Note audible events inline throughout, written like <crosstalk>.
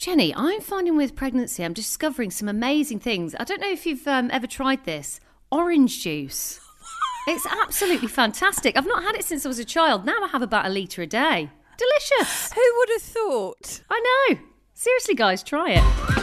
Jenny, I'm finding with pregnancy, I'm discovering some amazing things. I don't know if you've um, ever tried this orange juice. It's absolutely fantastic. I've not had it since I was a child. Now I have about a litre a day. Delicious. Who would have thought? I know. Seriously, guys, try it.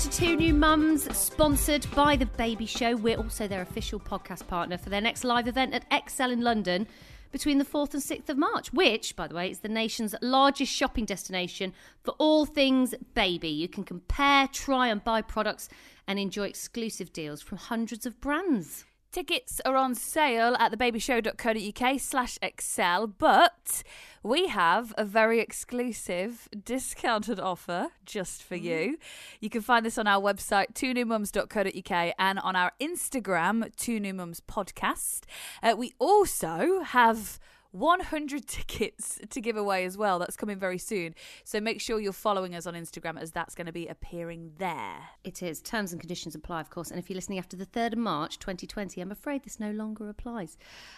To Two New Mums, sponsored by The Baby Show. We're also their official podcast partner for their next live event at Excel in London between the 4th and 6th of March, which, by the way, is the nation's largest shopping destination for all things baby. You can compare, try, and buy products and enjoy exclusive deals from hundreds of brands. Tickets are on sale at thebabyshow.co.uk slash excel, but we have a very exclusive discounted offer just for you. You can find this on our website, twonewmums.co.uk, and on our Instagram, Two New Mums Podcast. Uh, we also have 100 <laughs> tickets to give away as well. That's coming very soon. So make sure you're following us on Instagram as that's going to be appearing there. It is. Terms and conditions apply, of course. And if you're listening after the 3rd of March 2020, I'm afraid this no longer applies.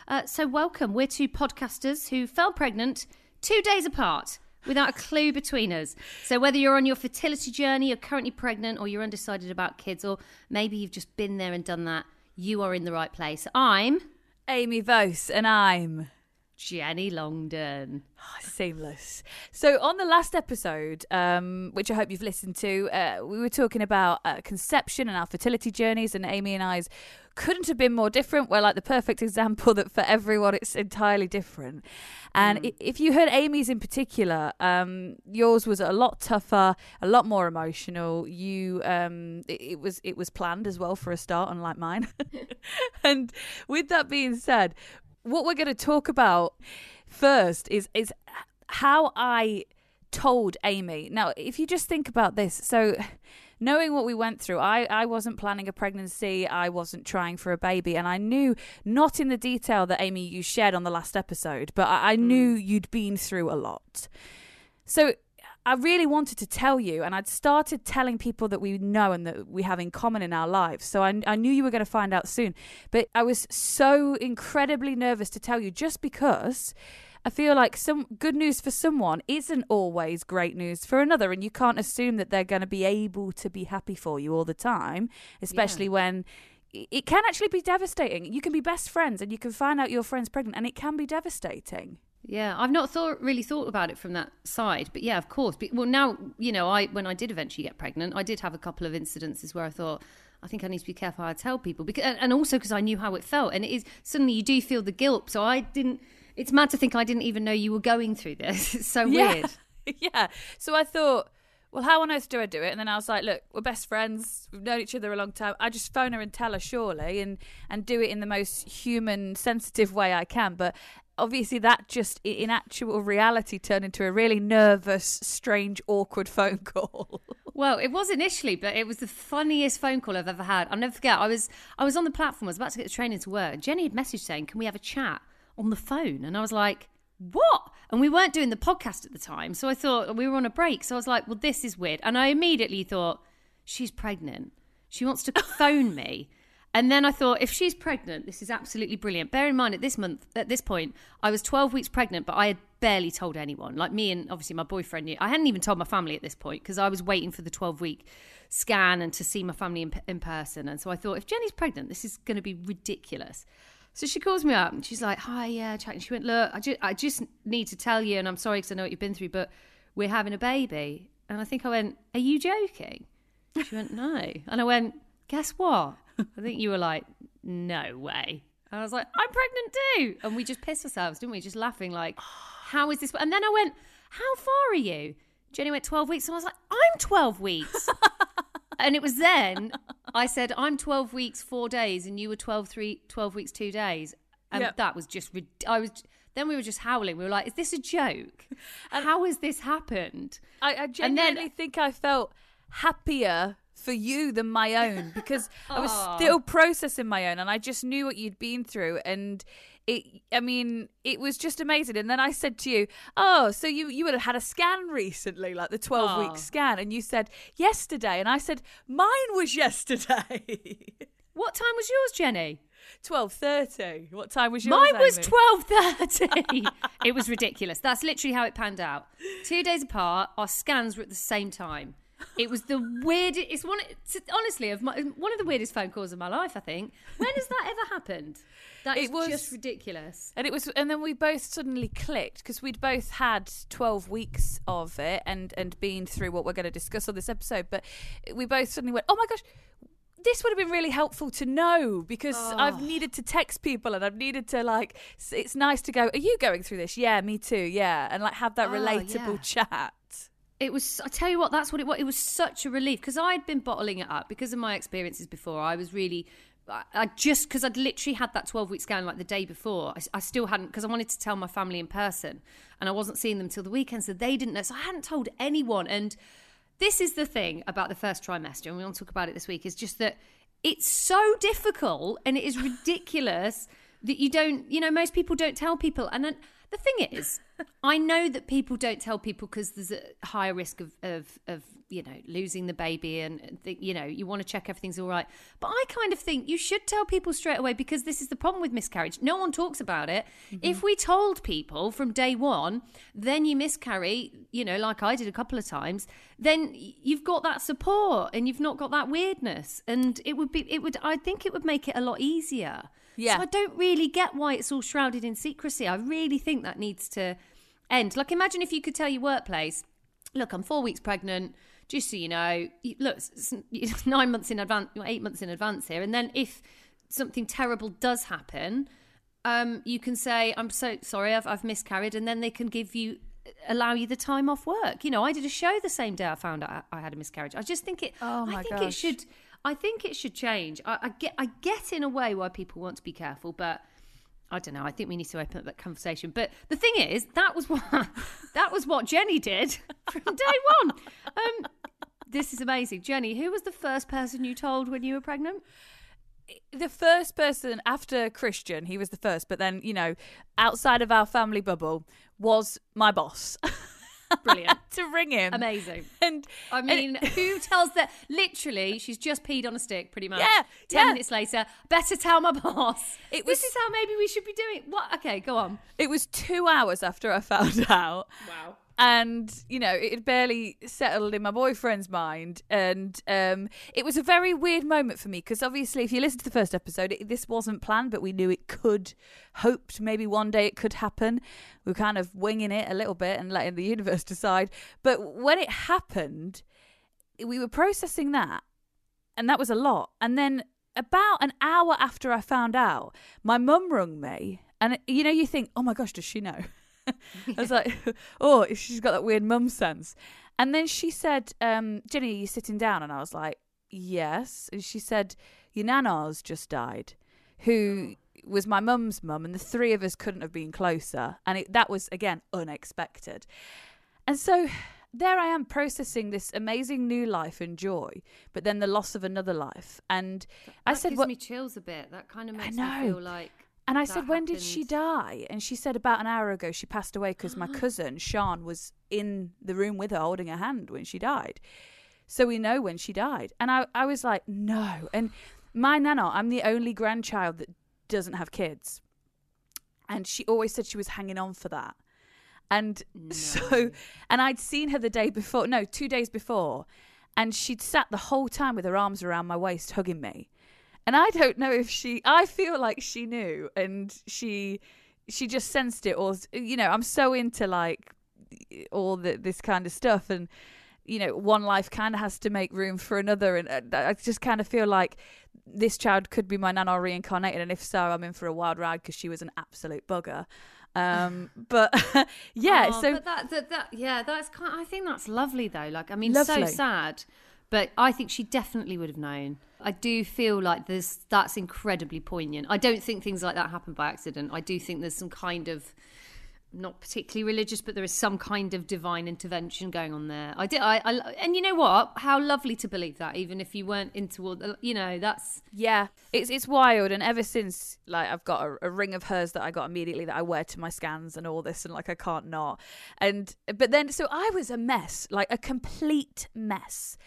Uh, so, welcome. We're two podcasters who fell pregnant two days apart without a clue between us. So, whether you're on your fertility journey, you're currently pregnant, or you're undecided about kids, or maybe you've just been there and done that, you are in the right place. I'm Amy Voce, and I'm. Jenny Longden. <sighs> Seamless. So, on the last episode, um, which I hope you've listened to, uh, we were talking about uh, conception and our fertility journeys, and Amy and I's couldn't have been more different. We're like the perfect <laughs> example that for everyone it's entirely different. And i if you heard Amy's in particular, um, yours was a lot tougher, a lot more emotional. You, um, it, it was it was planned as well for a start, unlike mine. <laughs> and with that being said, what we're going to talk about first is is how I told Amy. Now, if you just think about this, so knowing what we went through, I, I wasn't planning a pregnancy, I wasn't trying for a baby, and I knew not in the detail that Amy you shared on the last episode, but I, I knew mm. you'd been through a lot. So I really wanted to tell you, and I'd started telling people that we know and that we have in common in our lives. So I, I knew you were going to find out soon. But I was so incredibly nervous to tell you just because I feel like some good news for someone isn't always great news for another. And you can't assume that they're going to be able to be happy for you all the time, especially when it can actually be devastating. You can be best friends and you can find out your friend's pregnant, and it can be devastating. Yeah, I've not thought really thought about it from that side, but yeah, of course. But, well, now you know, I when I did eventually get pregnant, I did have a couple of incidences where I thought, I think I need to be careful how I tell people, because and- also because I knew how it felt, and it is suddenly you do feel the guilt. So I didn't. It's mad to think I didn't even know you were going through this. <laughs> It's so weird. <laughs> yeah. So I thought, well, how on earth do I do it? And then I was like, look, we're best friends. We've known each other a long time. I just phone her and tell her surely, and and do it in the most human, sensitive way I can. But obviously, that just in actual reality turned into a really nervous, strange, awkward phone <laughs> call. Well, it was initially, but it was the funniest phone call I've ever had. I'll never forget. I was I was on the platform. I was about to get the train into work. Jenny had messaged saying, "Can we have a chat on the phone?" And I was like, "What?" And we weren't doing the podcast at the time, so I thought we were on a break. So I was like, "Well, this is weird." And I immediately thought, "She's pregnant. She wants to <laughs> phone me." And then I thought, if she's pregnant, this is absolutely brilliant. Bear in mind, at this month, at this point, I was 12 weeks pregnant, but I had barely told anyone. Like me and obviously my boyfriend knew. I hadn't even told my family at this point because I was waiting for the 12 week scan and to see my family in, in person. And so I thought, if Jenny's pregnant, this is going to be ridiculous. So she calls me up and she's like, "Hi, yeah." Chatting. She went, "Look, I I just need to tell you, and I'm sorry because I know what you've been through, but we're having a baby." And I think I went, "Are you joking?" She went, "No." And I went, "Guess what?" <laughs> I think you were like, "No way." And I was like, "I'm pregnant too," and we just pissed ourselves, didn't we? Just laughing, like, "How is this?" And then I went, "How far are you?" Jenny went 12 weeks, and I was like, "I'm 12 weeks." <laughs> and it was then I said, I'm 12 weeks, four days, and you were 12, three, 12 weeks, two days. And Yep. that was just, I was, then we were just howling. We were like, is this a joke? How has this happened? I, I genuinely think I felt happier for you than my own because I was <laughs> still processing my own and I just knew what you'd been through and it I mean it was just amazing and then I said to you oh so you you would have had a scan recently like the 12 Aw. week scan and you said yesterday and I said mine was yesterday <laughs> What time was yours, Jenny? 12:30 what time was yours Mine was twelve thirty. <laughs> it was ridiculous. That's literally how it panned out. Two days apart, our scans were at the same time. It was the weirdest. It's one. It's honestly of my, one of the weirdest phone calls of my life. I think. When has that ever happened? That It was- just ridiculous. And it was, and then we both suddenly clicked because we'd both had twelve weeks of it and and been through what we're going to discuss on this episode. But we both suddenly went, "Oh my gosh, this would have been really helpful to know because I've oh. needed to text people and I've needed to like. It's nice to go. Are you going through this? Yeah, me too. Yeah, and like have that Oh, relatable yeah. chat. It was. I tell you what, that's what it was. It was such a relief because I'd been bottling it up because of my experiences before. I was really. I I just because I'd literally had that 12 week scan like the day before, I still hadn't because I wanted to tell my family in person and I wasn't seeing them till the weekend, so they didn't know. So I hadn't told anyone. And this is the thing about the first trimester, and we want to talk about it this week, is just that it's so difficult and it is ridiculous that you don't, you know, most people don't tell people. And then the thing is, I know that people don't tell people because there's a higher risk of, of, of, you know, losing the baby and, th- you know, you want to check everything's all right. But I kind of think you should tell people straight away because this is the problem with miscarriage. No one talks about it. Mm-hmm. If we told people from day one, then you miscarry, you know, like I did a couple of times, then you've got that support and you've not got that weirdness. And it would be, it would, I think it would make it a lot easier. Yeah. So I don't really get why it's all shrouded in secrecy. I really think that needs to end. Like, imagine if you could tell your workplace, look, I'm four weeks pregnant. Just so you know, look, it's, <laughs> nine months in advance, eight months in advance here. And then if something terrible does happen, um, you can say, I'm so sorry, I've, I've miscarried. And then they can give you, allow you the time off work. You know, I did a show the same day I found out I had a miscarriage. I just think it, Oh, my I think it gosh. should, I think it should change. I, I get, I get in a way why people want to be careful, but I don't know. I think we need to open up that conversation. But the thing is, that was what <laughs> that was what Jenny did <laughs> from day one. Um, this is amazing, Jenny. Who was the first person you told when you were pregnant? the first person after Christian, he was the first, but then, you know, outside of our family bubble was my boss. <laughs> Brilliant, <laughs> to ring him. amazing. And I mean, who tells that? Literally, she's just peed on a stick, pretty much. Yeah, Ten yeah. minutes later, better tell my boss. It this was- is how maybe we should be doing. What? Okay, go on. it was two hours after I found out. Wow. And you know it barely settled in my boyfriend's mind. And um, it was a very weird moment for me because obviously if you listen to the first episode it, this wasn't planned but we knew it could hoped maybe one day it could happen. We were kind of winging it a little bit and letting the <laughs> universe decide. But when it happened we were processing that and that was a lot. And then about an hour after i found out my mum rung me. And you know you think oh my gosh does she know <laughs> <laughs> I was like, <laughs> oh, she's got that weird mum sense. And then she said, um, Jenny, are you sitting down? And I was like, yes. And she said, your nana's just died, who was my mum's mum, and the three of us couldn't have been closer. And it, that was, again, unexpected. And so there I am processing this amazing new life and joy, but then the loss of another life. And I That said, gives what? me chills a bit. That kind of makes me feel like. And I that said, when did she die? And she said, about an hour ago, she passed away because my <gasps> cousin, Sean, was in the room with her holding her hand when she died. So we know when she died. And I, I was like, no. And my nana, I'm the only grandchild that doesn't have kids. And she always said she was hanging on for that. And <laughs> so, and I'd seen her the day before, no, two days before, and she'd sat the whole time with her arms around my waist, hugging me. And I don't know if she, I feel like she knew and she, she just sensed it, or, you know, I'm so into like all the, this kind of stuff. And, you know, one life kind of has to make room for another. And I just kind of feel like this child could be my nana reincarnated. And if so, I'm in for a wild ride because she was an absolute bugger. Um, <laughs> but <laughs> yeah, Oh, so but that, that, that, yeah, that's kind. I think that's lovely though. Like, I mean, Lovely. so sad, but I think she definitely would have known. I do feel like there's that's incredibly poignant. I don't think things like that happen by accident. I do think there's some kind of not particularly religious, but there is some kind of divine intervention going on there. I did, I, I and you know what? How lovely to believe that, even if you weren't into all the, you know, that's Yeah, it's it's wild, and ever since like I've got a, a ring of hers that I got immediately that I wear to my scans and all this, and like I can't not. And but then so I was a mess, like a complete mess.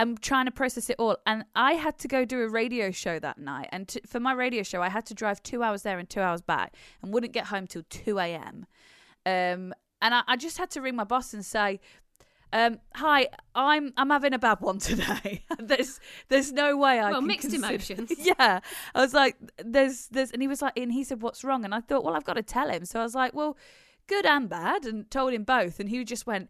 I'm trying to process it all, and I had to go do a radio show that night. And to, for my radio show, I had to drive two hours there and two hours back, and wouldn't get home till two a.m. Um, and I, I just had to ring my boss and say, um, "Hi, I'm I'm having a bad one <laughs> today. <laughs> there's there's no way I well can mixed consider- emotions. <laughs> yeah, I was like, "There's there's," and he was like, and he said, "What's wrong?" And I thought, well, I've got to tell him. So I was like, well, good and bad, and told him both. And he just went.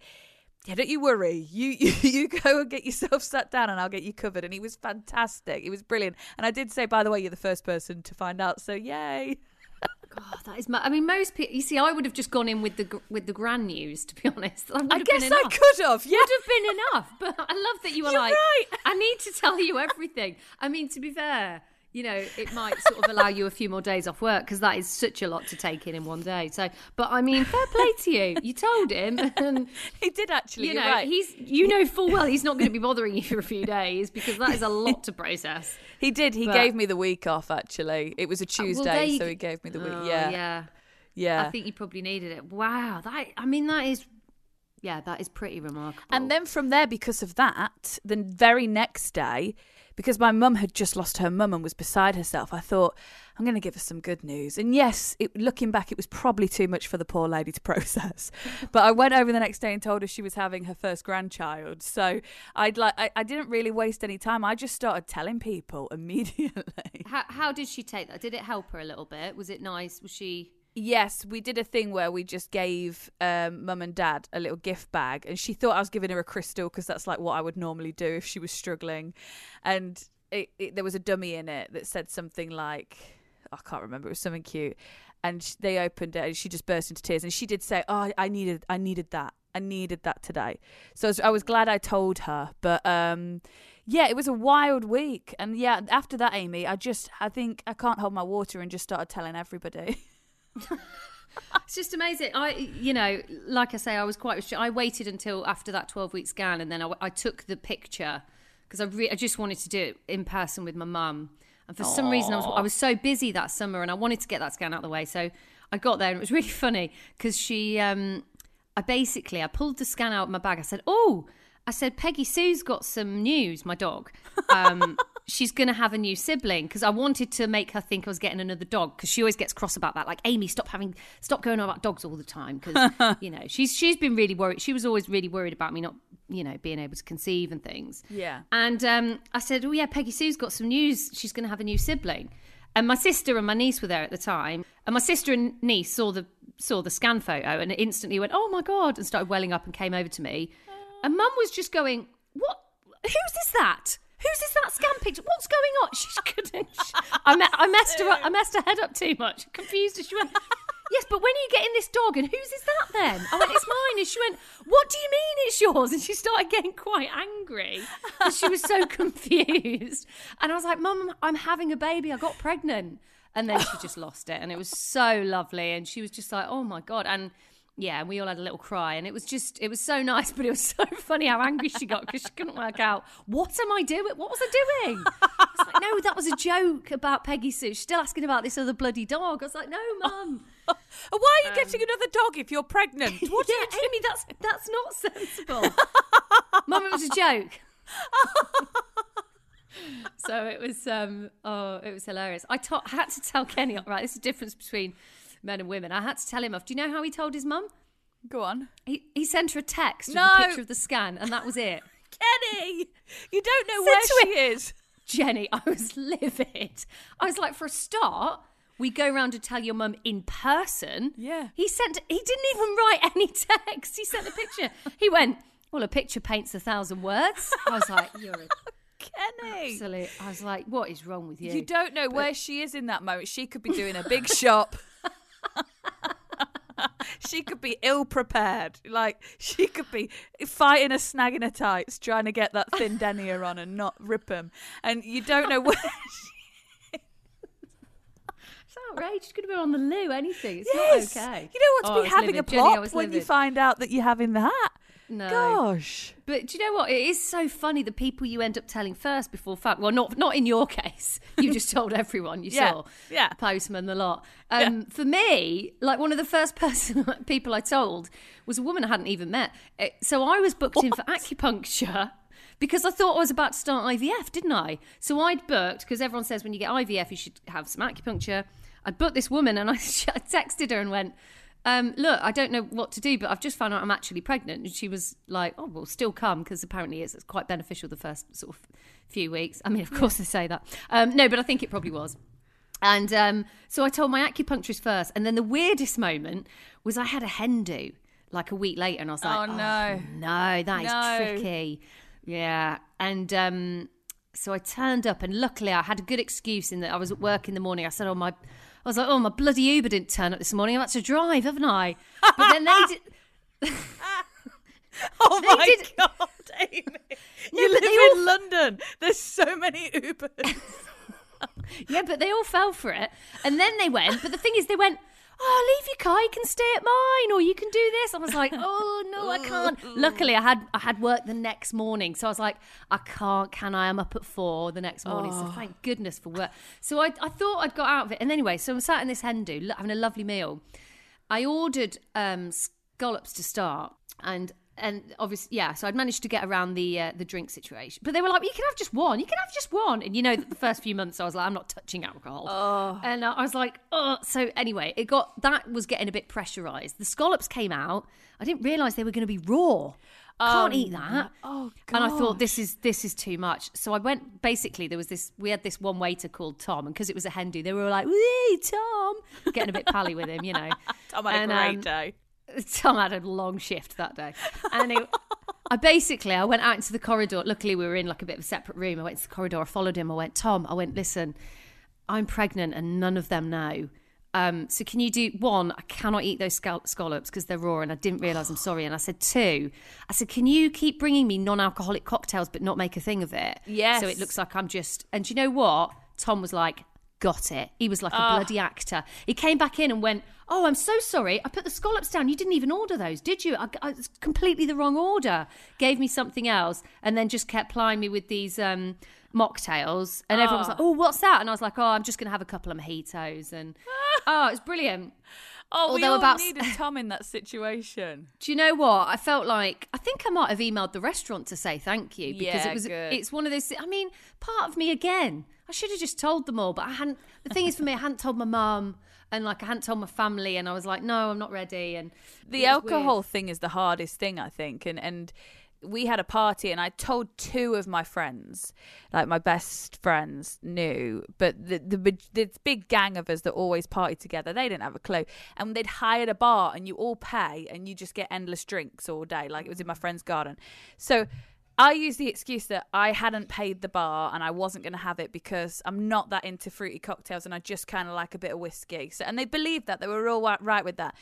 Yeah, don't you worry. You, <laughs> you you go and get yourself sat down, and I'll get you covered. And he was fantastic. He was brilliant. And I did say, by the way, you're the first person to find out. So yay! <laughs> God, that is. ma- I mean, most people. You see, I would have just gone in with the with the grand news. To be <laughs> honest, I guess I could have. Yeah, would have been enough. But I love that you were You're like, right. I need to tell you everything. I mean, to be fair, you know, it might sort of allow you a few more days off work because that is such a lot to take in in one day. So, but I mean, fair play to you. You told him, <laughs> and he did actually. you know, right. he's you know full well he's not going to be bothering you for a few days because that is a lot to process. He did. He But- gave me the week off. Actually, it was a uh, Tuesday, there you so he gave me the week. Oh, yeah, yeah. yeah. I think you probably needed it. Wow, that I mean that is, yeah, that is pretty remarkable. And then from there, because of that, the very next day, because my mum had just lost her mum and was beside herself, I thought, I'm going to give her some good news. And yes, it, looking back, it was probably too much for the poor lady to <laughs> process. but I went over the next day and told her she was having her first grandchild. So I'd like, I, I didn't really waste any time. I just started telling people <laughs> immediately. how how did she take that? Did it help her a little bit? Was it nice? Was she? Yes, we did a thing where we just gave um, mum and dad a little gift bag, and she thought I was giving her a crystal because that's like what I would normally do if she was struggling. And it, it, there was a dummy in it that said something like, I can't remember, it was something cute. And sh- they opened it, and she just burst into tears. And she did say, "Oh, I needed, I needed that. I needed that today." So I was, I was glad I told her. But um, yeah, it was a wild week. And yeah, after that, Amy, I just, I think I can't hold my water and just started telling everybody. <laughs> <laughs> It's just amazing. I, you know, like I say, I was quite. I waited until after that twelve week scan, and then I, I took the picture because I, re- I just wanted to do it in person with my mum. And for some reason, I was I was so busy that summer, and I wanted to get that scan out of the way. So I got there, and it was <laughs> really funny because she, um, I basically I pulled the scan out of my bag. I said, "Oh." I said, Peggy Sue's got some news, my dog. Um, <laughs> she's going to have a new sibling because I wanted to make her think I was getting another dog because she always gets cross about that. Like, Amy, stop having, stop going on about dogs all the time because, <laughs> you know, she's, she's been really worried. She was always really worried about me not, you know, being able to conceive and things. Yeah. And um, I said, oh, yeah, Peggy Sue's got some news. She's going to have a new sibling. And my sister and my niece were there at the time. And my sister and niece saw the saw the scan photo and instantly went, "Oh my god!" and started welling up and came over to me. And Mum was just going, "What? Who's this? That? Who's this? That scan picture? What's going on?" <laughs> She couldn't. I, me- I messed her up. I messed her head up too much. Confused her. She went. Yes, but when are you getting this dog? And whose is that then? I went, it's mine. And she went, what do you mean it's yours? And she started getting quite angry. 'cause she was so <laughs> confused. And I was like, Mum, I'm having a baby. I got pregnant. And then she just lost it. And it was so lovely. And she was just like, oh my God. And yeah, and we all had a little cry. And it was just, it was so nice, <laughs> but it was so funny how angry she got because she couldn't work out, what am I doing? What was I doing? I was like, no, that was a joke about Peggy Sue. She's still asking about this other bloody dog. I was like, no, Mum. <laughs> Why are you getting another dog if you're pregnant? <laughs> What yeah, you? Amy, that's that's not sensible. Mum, it was a joke. so it was um oh it was hilarious. I had to tell Kenny right. there's a difference between men and women. I had to tell him off. Do you know how he told his mum? Go on. He he sent her a text with a picture of the scan, and that was it. <laughs> Kenny, you don't know where she is. Jenny, I was livid. I was like, for a start, we go round to tell your mum in person. Yeah. He sent. He didn't even write any text. He sent a picture. He went, "Well, a picture paints a thousand words." I was like, "You're a <laughs> Kenny. absolute." I was like, "What is wrong with you?" You don't know where she is in that moment. She could be doing a big shop. She could be ill prepared. Like she could be fighting a snag in her tights, trying to get that thin denier on and not rip them. And you don't know where. <laughs> It's outrageous. You could have been on the loo, anything. It's yes. not okay. You know what? To Oh, be having livid. a plop when you find out that you're having that. No. Gosh. But do you know what? It is so funny the people you end up telling first before fact. Well, not not in your <laughs> case. You just told everyone you Yeah, saw. yeah. Postman the lot. Um, For me, like one of the first <laughs> person people I told was a woman I hadn't even met. Uh, So I was booked in for acupuncture. <laughs> Because I thought I was about to start IVF, didn't I? So I'd booked because everyone says when you get IVF you should have some acupuncture. I'd booked this woman and I texted her and went, um, look, I don't know what to do, but I've just found out I'm actually pregnant. And she was like, oh, well, still come because apparently it's, it's quite beneficial the first sort of few weeks. I mean, of course they say that. Um, no, but I think it probably was. And um, so I told my acupuncturist first. And then the weirdest moment was I had a hen do like a week later. And I was like, Oh, no. no, that is No. tricky. Yeah. And um, so I turned up, and luckily I had a good excuse in that I was at work in the morning. I said, "Oh my," I was like, "Oh my bloody Uber didn't turn up this morning. I've had to drive, haven't I?" But then they did. <laughs> Oh <laughs> my did- <laughs> god, Amy! You but live they all- in London. There's so many Ubers. Yeah, but they all fell for it, and then they went. But the thing is, they went. Oh, leave your car. You can stay at mine, or you can do this. I was like, oh no, I <laughs> can't. Luckily, I had I had work the next morning, so I was like, I can't. Can I? I'm up at four the next morning, so thank goodness for work. So I I thought I'd got out of it, and anyway, so I'm sat in this hen do having a lovely meal. I ordered um, scallops to start, and and obviously, yeah. So I'd managed to get around the uh, the drink situation, but they were like, "You can have just one. You can have just one." And you know, that the first few months, I was like, "I'm not touching alcohol," and uh, I was like, "Oh." So anyway, it got that was getting a bit pressurized. The scallops came out. I didn't realize they were going to be raw. Can't eat that. Oh, And I thought this is this is too much. So I went. Basically, there was this. We had this one waiter called Tom, and because it was a hen do, they were all like, "Wee, Tom," getting a bit pally with him, you know. <laughs> Tom had And, a great um, day. <laughs> Tom had a long shift that day. And it, I basically, I went out into the corridor. Luckily, we were in like a bit of a separate room. I went to the corridor. I followed him. I went, Tom, I went, listen, I'm pregnant and none of them know. Um, so can you do one? I cannot eat those scall- scallops because they're raw, and I didn't realize. I'm sorry. And I said two. I said, can you keep bringing me non-alcoholic cocktails but not make a thing of it? Yes. So it looks like I'm just. And do you know what? Tom was like, got it. He was like a bloody actor. He came back in and went, "Oh, I'm so sorry. I put the scallops down. You didn't even order those, did you? I, I, it's completely the wrong order." Gave me something else, and then just kept plying me with these um, mocktails. And everyone was like, "Oh, what's that?" And I was like, "Oh, I'm just gonna have a couple of mojitos." And <laughs> oh, it's brilliant. Oh, we although all about- needed Tom in that situation. <laughs> Do you know what? I felt like I think I might have emailed the restaurant to say thank you because Yeah, it was good. it's one of those I mean, part of me again. I should have just told them all, but I hadn't the thing is for me I hadn't told my mum and like I hadn't told my family and I was like, "No, I'm not ready." And The was weird. alcohol thing is the hardest thing, I think, and and we had a party and I told two of my friends, like my best friends, knew, but the the this big gang of us that always party together, they didn't have a clue, and they'd hired a bar and you all pay and you just get endless drinks all day, like it was in my friend's garden, so. I used the excuse that I hadn't paid the bar and I wasn't going to have it because I'm not that into fruity cocktails and I just kind of like a bit of whiskey. So, and they believed that they were all right with that.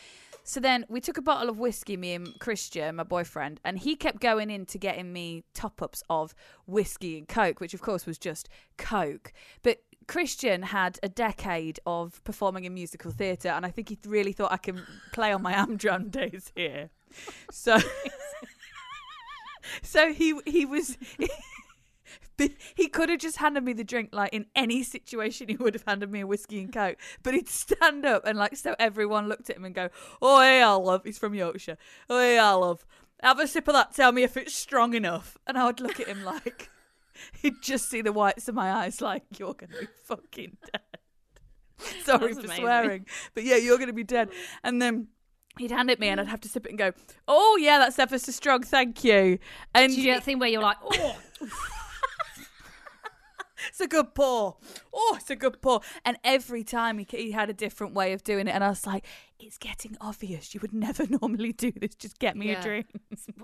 So then we took a bottle of whiskey, me and Christian, my boyfriend, and he kept going in to getting me top ups of whiskey and Coke, which of course was just Coke. But Christian had a decade of performing in musical theatre, and I think he really thought I can play on my Amdram <laughs> days here. So. <laughs> <laughs> So he he was <laughs> he could have just handed me the drink like in any situation he would have handed me a whiskey and coke. But he'd stand up and like so everyone looked at him and go oh hey i love he's from yorkshire oh hey i love. Have a sip of that tell me if it's strong enough. And i would look at him like <laughs> he'd just see the whites of my eyes like you're gonna be fucking dead. <laughs> Sorry That's for amazing. swearing but yeah you're gonna be dead. And then He'd hand it me, and I'd have to sip it and go, "Oh yeah, that's ever so strong, thank you." And Did you do that thing where you're like, "Oh, <laughs> It's a good pour. Oh, it's a good pour. And every time he, he had a different way of doing it. And I was like, it's getting obvious. You would never <laughs> normally do this. Just get me Yeah. a drink.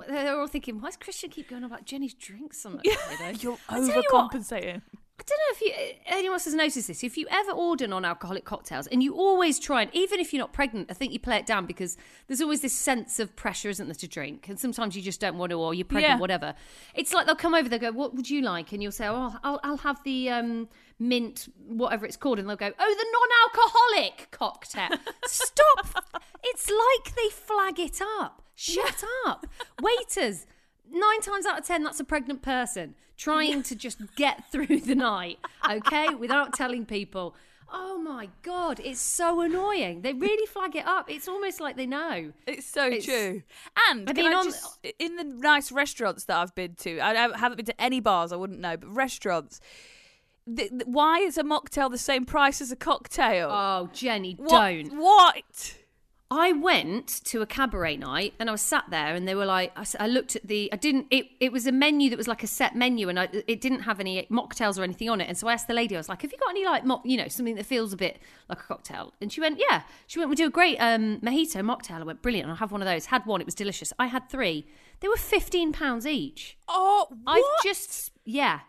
they're all thinking, why does Christian keep going on about Jenny's drinks on that Yeah, Friday?" You're tell you what, overcompensating. I don't know if you, anyone else has noticed this. If you ever order non-alcoholic cocktails and you always try and even if you're not pregnant, I think you play it down because there's always this sense of pressure, isn't there, to drink? And sometimes you just don't want to, or you're pregnant, Yeah. whatever. It's like they'll come over, they'll go, "What would you like?" And you'll say, "Oh, I'll, I'll have the um, mint, whatever it's called," and they'll go, "Oh, the non-alcoholic cocktail." <laughs> Stop! It's like they flag it up. Shut up, <laughs> waiters. Nine times out of ten, that's a pregnant person trying to just get <laughs> through the night, okay, without telling people. Oh my god, it's so annoying. They really flag it up. It's almost like they know. It's so It's- true. And I mean, I on- just, in the nice restaurants that I've been to, I haven't been to any bars, I wouldn't know, but restaurants. th th- why is a mocktail the same price as a cocktail? Oh, Jenny, What- don't. What? I went to a cabaret night and I was sat there and they were like, I looked at the, I didn't, it, it was a menu that was like a set menu and I, it didn't have any mocktails or anything on it. And so I asked the lady, I was like, have you got any like, mock, you know, something that feels a bit like a cocktail? And she went, yeah. She went, we do a great um, mojito mocktail. I went, brilliant. I'll have one of those. Had one. It was delicious. I had three. They were £15 each. Oh, what? I've just, yeah.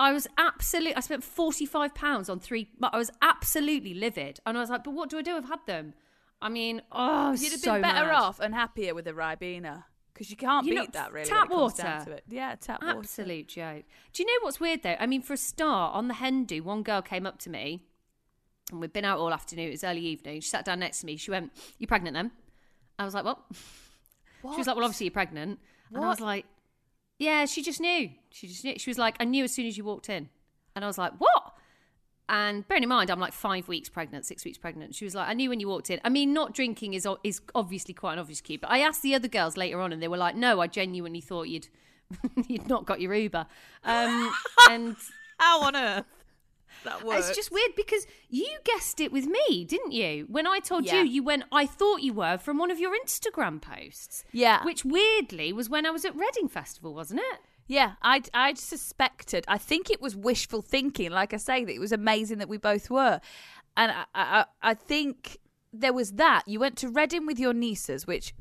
I was absolutely, I spent £45 on three, but I was absolutely livid. And I was like, but what do I do? I've had them. I mean, oh, You'd have so been better mad. off and happier with a Ribena because you can't You beat know, that really. tap when it comes down water. to it. Yeah, tap water. Absolute joke. Do you know what's weird though? I mean, for a start, on the hen do, one girl came up to me, and we'd been out all afternoon. It was early evening. She sat down next to me. She went, "You pregnant then?" I was like, "What?" <laughs> She was like, "Well, obviously you're pregnant." And I was like, "Yeah." She just knew. She just knew. She was like, "I knew as soon as you walked in," and I was like, "What?" And bearing in mind, I'm like five weeks pregnant, six weeks pregnant. She was like, I knew when you walked in. I mean, not drinking is is obviously quite an obvious cue. But I asked the other girls later on, and they were like, No, I genuinely thought you'd <laughs> you'd not got your Uber. Um, <laughs> and How on earth that works? it's just weird because you guessed it with me, didn't you? When I told Yeah. you, you went, I thought you were from one of your Instagram posts. Yeah. Which weirdly was when I was at Reading Festival, wasn't it? Yeah, I I suspected. I think it was wishful thinking. Like I say, that it was amazing that we both were, and I I, I think there was that. You went to Reading with your nieces, which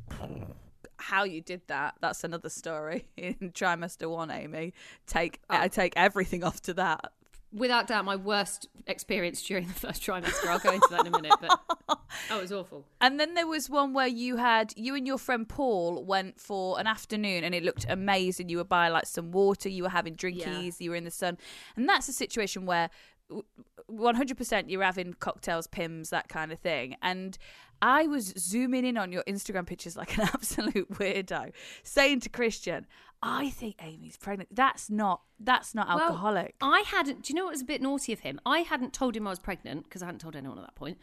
how you did that that's another story in <laughs> trimester one amy take i oh. take everything off to that Without doubt, my worst experience during the first trimester. I'll go into that in a minute, but <laughs> oh, it was awful. and then there was one where you had you and your friend paul went for an afternoon and it looked amazing you were buying like some water you were having drinkies you were in the sun and that's a situation where 100% you're having cocktails Pimm's that kind of thing and i was zooming in on your instagram pictures like an <laughs> absolute weirdo saying to christian i think amy's pregnant that's not that's not Well, alcoholic I hadn't. Do you know what was a bit naughty of him? I hadn't told him I was pregnant because I hadn't told anyone at that point.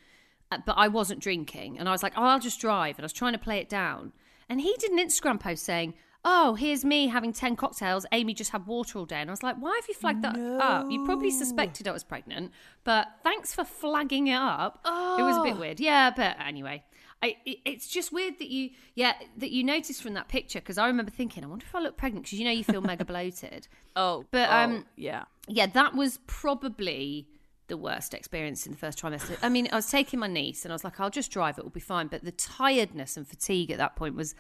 Uh, but I wasn't drinking, and I was like, "Oh, I'll just drive." And I was trying to play it down. And he did an Instagram post saying, "Oh, here's me having ten cocktails. Amy just had water all day." And I was like, "Why have you flagged that up? You probably suspected I was pregnant, but thanks for flagging it up. Oh. It was a bit Oh. weird, yeah. But anyway." I, it- it's just weird that you, yeah, that you noticed from that picture because I remember thinking, I wonder if I look pregnant because you know you feel mega bloated. <laughs> oh But, oh, um, yeah yeah, that was probably the worst experience in the first trimester. I mean, I was taking my niece and I was like, I'll just drive, it will be fine. But the tiredness and fatigue at that point was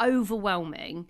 overwhelming.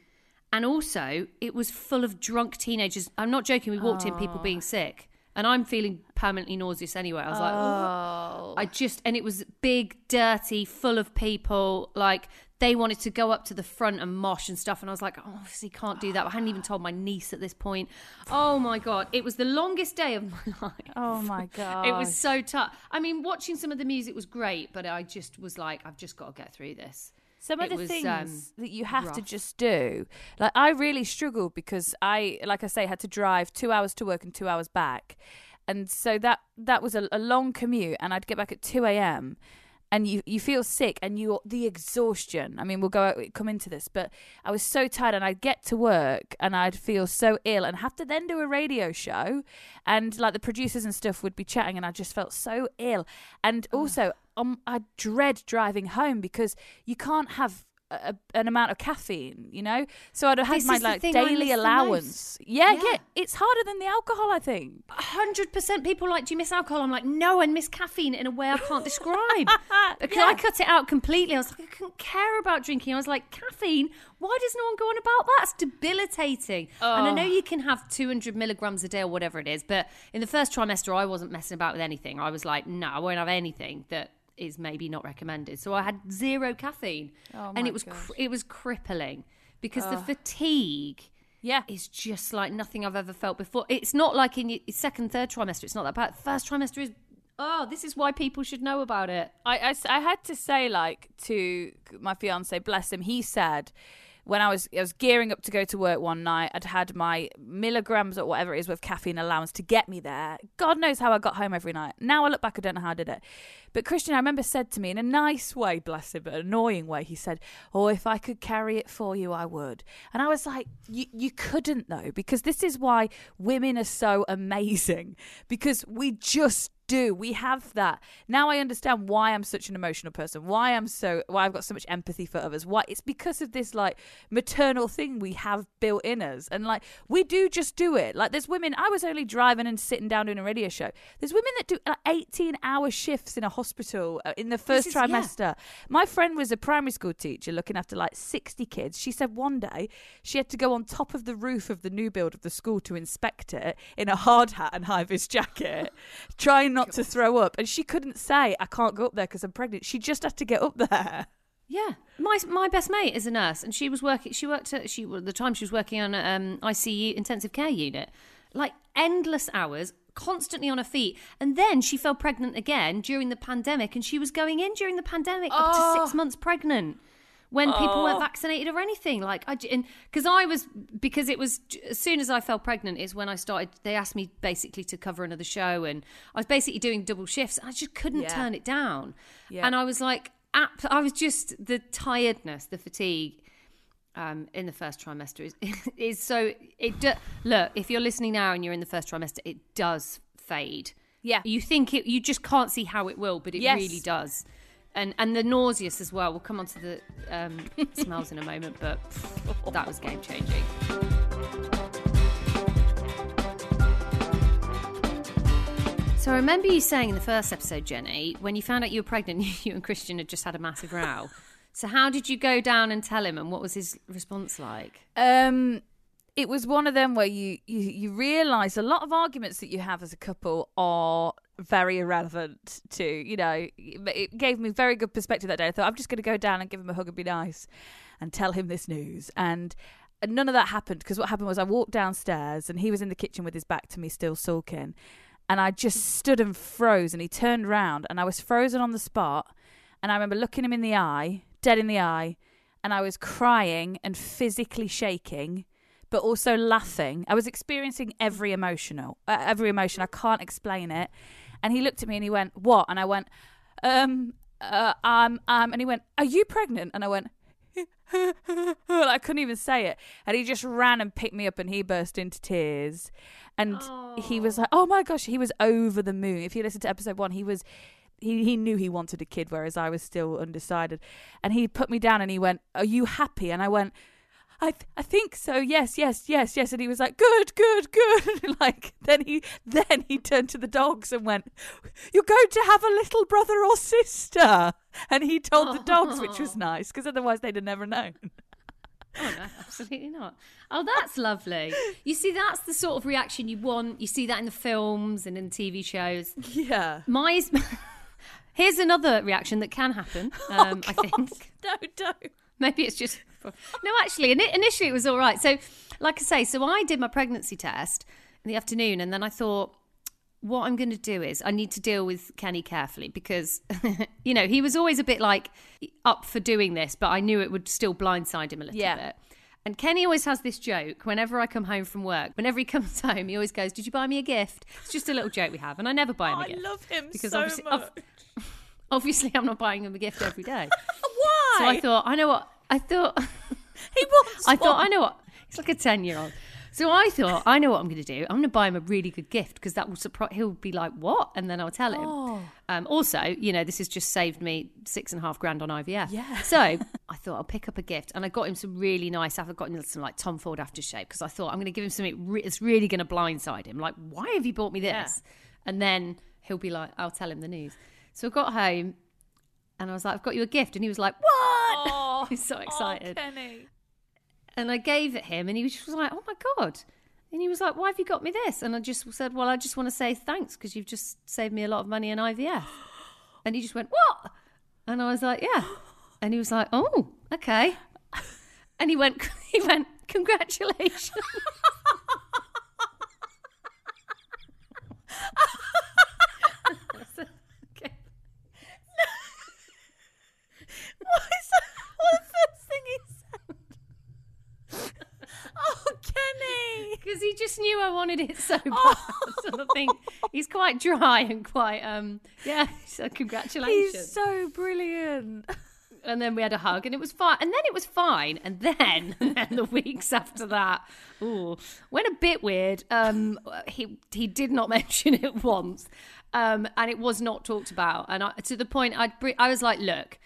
And also, it was full of drunk teenagers. I'm not joking, we walked in, people being sick. And I'm feeling permanently nauseous anyway. I was like, oh I just, and it was big, dirty, full of people. Like they wanted to go up to the front and mosh and stuff. And I was like, oh, obviously can't do that. I hadn't even told my niece at this point. Oh my God. It was the longest day of <laughs> my life. oh my god It was so tough. I mean, watching some of the music was great, but I just was like, I've just got to get through this. Some of the was, things um, that you have to just do like i really struggled because i like i say had to drive two hours to work and two hours back. And so that that was a, a long commute and i'd get back at 2 a.m and you, you feel sick and you the exhaustion. I mean we'll go come into this but i was so tired and i'd get to work and i'd feel so ill and have to then do a radio show. And like the producers and stuff would be chatting and i just felt so ill. And also um, i dread driving home because you can't have a, an amount of caffeine, you know. So I'd have had This my like daily allowance. Yeah, yeah, Yeah. It's harder than the alcohol, I think. hundred percent people are like, do you miss alcohol? I'm like, no, I miss caffeine in a way I can't <laughs> describe. <laughs> because Yeah. I cut it out completely. I was like, I couldn't care about drinking. I was like, caffeine. Why does no one go on about that? It's debilitating. And I know Oh. you can have 200 milligrams a day or whatever it is, but in the first trimester, I wasn't messing about with anything. I was like, no, I won't have anything that is maybe not recommended. So I had zero caffeine, Oh and it was cr- it was crippling because the fatigue Yeah. is just like nothing I've ever felt before. It's not like in your second, third trimester. It's not that bad. First trimester is. Oh, this is why people should know about it. I I had to say like to my fiance bless him he said when I was I was gearing up to go to work one night I'd had my milligrams or whatever it is with caffeine allowance to get me there god knows how I got home every night now I look back I don't know how I did it but Christian I remember said to me in a nice way bless him but annoying way he said oh if I could carry it for you I would and I was like you you couldn't though because this is why women are so amazing because we just do. We have that. Now I understand why I'm such an emotional person, why I'm so why I've got so much empathy for others. Why it's because of this like maternal thing we have built in us. And like we do just do it. Like there's women I was only driving and sitting down doing a radio show. There's women that do like 18 hour shifts in a hospital uh, in the first is- yeah. trimester. My friend was a primary school teacher looking after like 60 kids. She said one day she had to go on top of the roof of the new build of the school to inspect it in a hard hat and high vis jacket, <laughs> trying not to throw up. And she couldn't say, I can't go up there because I'm pregnant. She just had to get up there. Yeah, my my best mate is a nurse, and she was working. She worked at she the time she was working on a um, ICU intensive care unit, like endless hours, constantly on her feet. And then she fell pregnant again during the pandemic, and she was going in during the pandemic up to six oh. months pregnant. When people weren't oh. vaccinated or anything, like I, because I was, because it was as soon as I fell pregnant is when I started. They asked me basically to cover another show, and I was basically doing double shifts. I just couldn't Yeah. turn it down, Yeah. and I was like, I was just the tiredness, the fatigue um, in the first trimester is <laughs> is so it do, look if you're listening now and you're in the first trimester it does fade Yeah. you think it you just can't see how it will but it Yes. really does and and the nauseous as well we'll come on to the um, <laughs> smells in a moment but that was game changing so I remember you saying in the first episode, Jenny, when you found out you were pregnant, <laughs> you and Christian had just had a massive row. So how did you go down and tell him, and what was his response like? Um, it was one of them where you you, you realise a lot of arguments that you have as a couple are very irrelevant to you know it gave me very good perspective that day i thought i'm just going to go down and give him a hug and be nice and tell him this news and and none of that happened because what happened was i walked downstairs and he was in the kitchen with his back to me still sulking and i just stood and froze and he turned round and i was frozen on the spot and i remember looking him in the eye dead in the eye and I was crying and physically shaking, but also laughing. I was experiencing every emotional, uh, every emotion. I can't explain it. And he looked at me and he went, "What?" And I went, "Um, uh, um, um." And he went, "Are you pregnant?" And I went. <laughs> I couldn't even say it. And he just ran and picked me up and he burst into tears. And he was like, oh my gosh, he was over the moon. If you listen to episode one, he was he, he knew he wanted a kid, whereas I was still undecided. And he put me down and he went, Are you happy? And I went, I, th- I think so. Yes, yes, yes, yes. And he was like, "Good, good, good." <laughs> like then he then he turned to the dogs and went, "You're going to have a little brother or sister." And he told the dogs, which was oh. nice because otherwise they'd have never known. <laughs> Oh no, absolutely not. Oh, that's lovely. You see, that's the sort of reaction you want. You see that in the films and in TV shows. Yeah. My <laughs> here's another reaction that can happen. <laughs> Um, I think. <laughs> No, don't. Maybe it's just no. Actually, initially it was all right. So, like I say, so I did my pregnancy test in the afternoon, and then I thought, what I'm going to do is I need to deal with Kenny carefully because, <laughs> you know, he was always a bit like up for doing this, but I knew it would still blindside him a little Yeah. bit. And Kenny always has this joke whenever I come home from work. Whenever he <laughs> comes home, he always goes, "Did you buy me a gift?" It's just a little joke we have, and I never buy him a oh, I gift I love him because so obviously, much. <laughs> obviously, I'm not buying him a gift every day. <laughs> Why? So I thought, I know what I thought. he wants. I thought. I know what. It's like a ten-year-old. So I thought, I know what I'm going to do. I'm going to buy him a really good gift because that will surprise. He'll be like, "What?" And then I'll tell him. Oh. Um, also, you know, this has just saved me six and a half grand on IVF. Yeah. So <laughs> I thought I'll pick up a gift, and I got him some really nice. I've got him some like Tom Ford aftershave because I thought I'm going to give him something. Re- it's really going to blindside him. Like, why have you bought me this? Yeah. And then he'll be like, I'll tell him the news. So I got home, and I was like, I've got you a gift, and he was like, What? Oh, <laughs> He's so excited. Oh. And I gave it him, and he was just like, "Oh my god!" And he was like, "Why have you got me this?" And I just said, "Well, I just want to say thanks because you've just saved me a lot of money in IVF." And he just went, "What?" And I was like, "Yeah." And he was like, "Oh, okay." And he went, <laughs> he went, "Congratulations." <laughs> I said, okay. What is that? What's the first thing he said? Oh, Kenny. Because he just knew I wanted it so <laughs> bad. <laughs> Oh. So I think he's quite dry and quite, um, yeah. <laughs> So congratulations. He's so brilliant. and then we had a hug, and it was fine. And then it was fine. And then, and then the weeks after that, ooh, went a bit weird. Um, he he did not mention it once, um, and it was not talked about. And I, to the point, I I was like, look,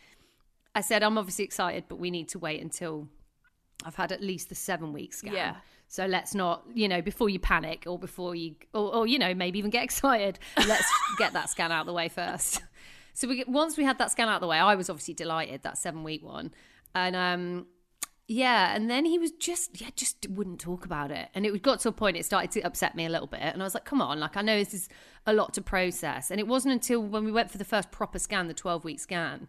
I said I'm obviously excited, but we need to wait until I've had at least the seven weeks scan. Yeah. So let's not, you know, before you panic or before you, or, or you know, maybe even get <laughs> excited. Let's get that scan out of the way first. So we once we had that scan out of the way, I was obviously delighted that seven week one, and um, yeah, and then he was just yeah, just wouldn't talk about it, and it got to a point it started to upset me a little bit, and I was like, come on, like I know this is a lot to process, and it wasn't until when we went for the first proper scan, the twelve week scan,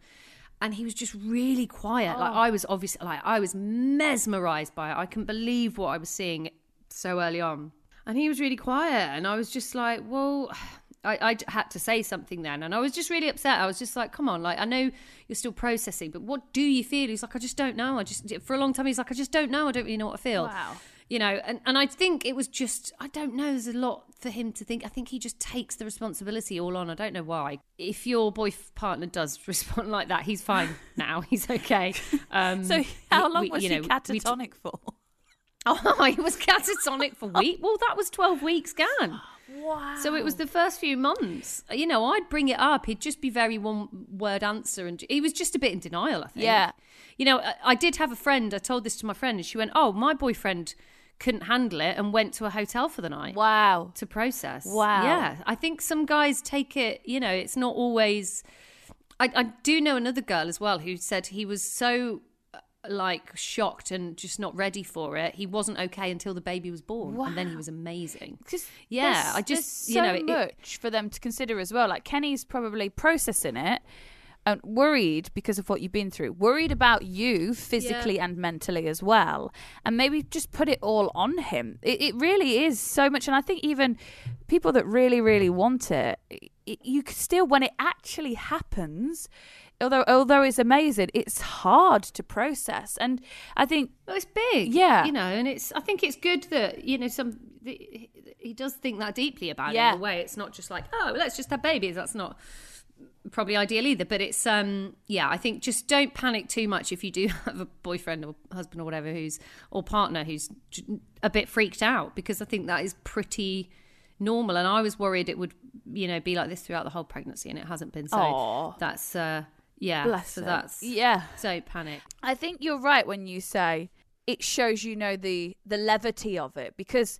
and he was just really quiet. Like oh. I was obviously like I was mesmerized by it. I couldn't believe what I was seeing so early on. And he was really quiet, and I was just like, well. <sighs> I, I had to say something then, and I was just really upset. I was just like, "Come on, like I know you're still processing, but what do you feel?" He's like, "I just don't know. I just for a long time he's like, I just don't know. I don't really know what I feel." Wow. You know, and, and I think it was just I don't know. There's a lot for him to think. I think he just takes the responsibility all on. I don't know why. If your boy partner does <laughs> respond like that, he's fine now. He's okay. <laughs> Um, So, how long we- was you he know, we- catatonic for? <laughs> Oh, he was catatonic for week. Well, that was twelve weeks gone. <gasps> Wow. So it was the first few months. You know, I'd bring it up. He'd just be very one word answer, and he was just a bit in denial. I think. Yeah. You know, I, I did have a friend. I told this to my friend, and she went, "Oh, my boyfriend couldn't handle it and went to a hotel for the night Wow. to process." Wow. Yeah, I think some guys take it. You know, it's not always. I, I do know another girl as well who said he was so uh, like shocked and just not ready for it. He wasn't okay until the baby was born, and then he was amazing. Yeah, I just- there's you so know, it- much for them to consider as well. Like Kenny's probably processing it and worried because of what you've been through, worried about you physically and mentally as well, and maybe just put it all on him. It, it really is so much, and I think even people that really, really want it, it you could still when it actually happens. Although, although it's amazing, it's hard to process, and I think Well, it's big, Yeah. You know, and it's. I think it's good that you know some. the- He does think that deeply about Yeah. it. In a way, it's not just like, oh, let's just have babies. That's not probably ideal either. But it's, um, yeah. I think just don't panic too much if you do <laughs> have a boyfriend or husband or whatever who's or partner who's a bit freaked out because I think that is pretty normal. And I was worried it would, you know, be like this throughout the whole pregnancy, and it hasn't been. So Aw. that's, uh, yeah. bless so him. that's yeah. don't panic. I think you're right when you say it shows you know the the levity of it because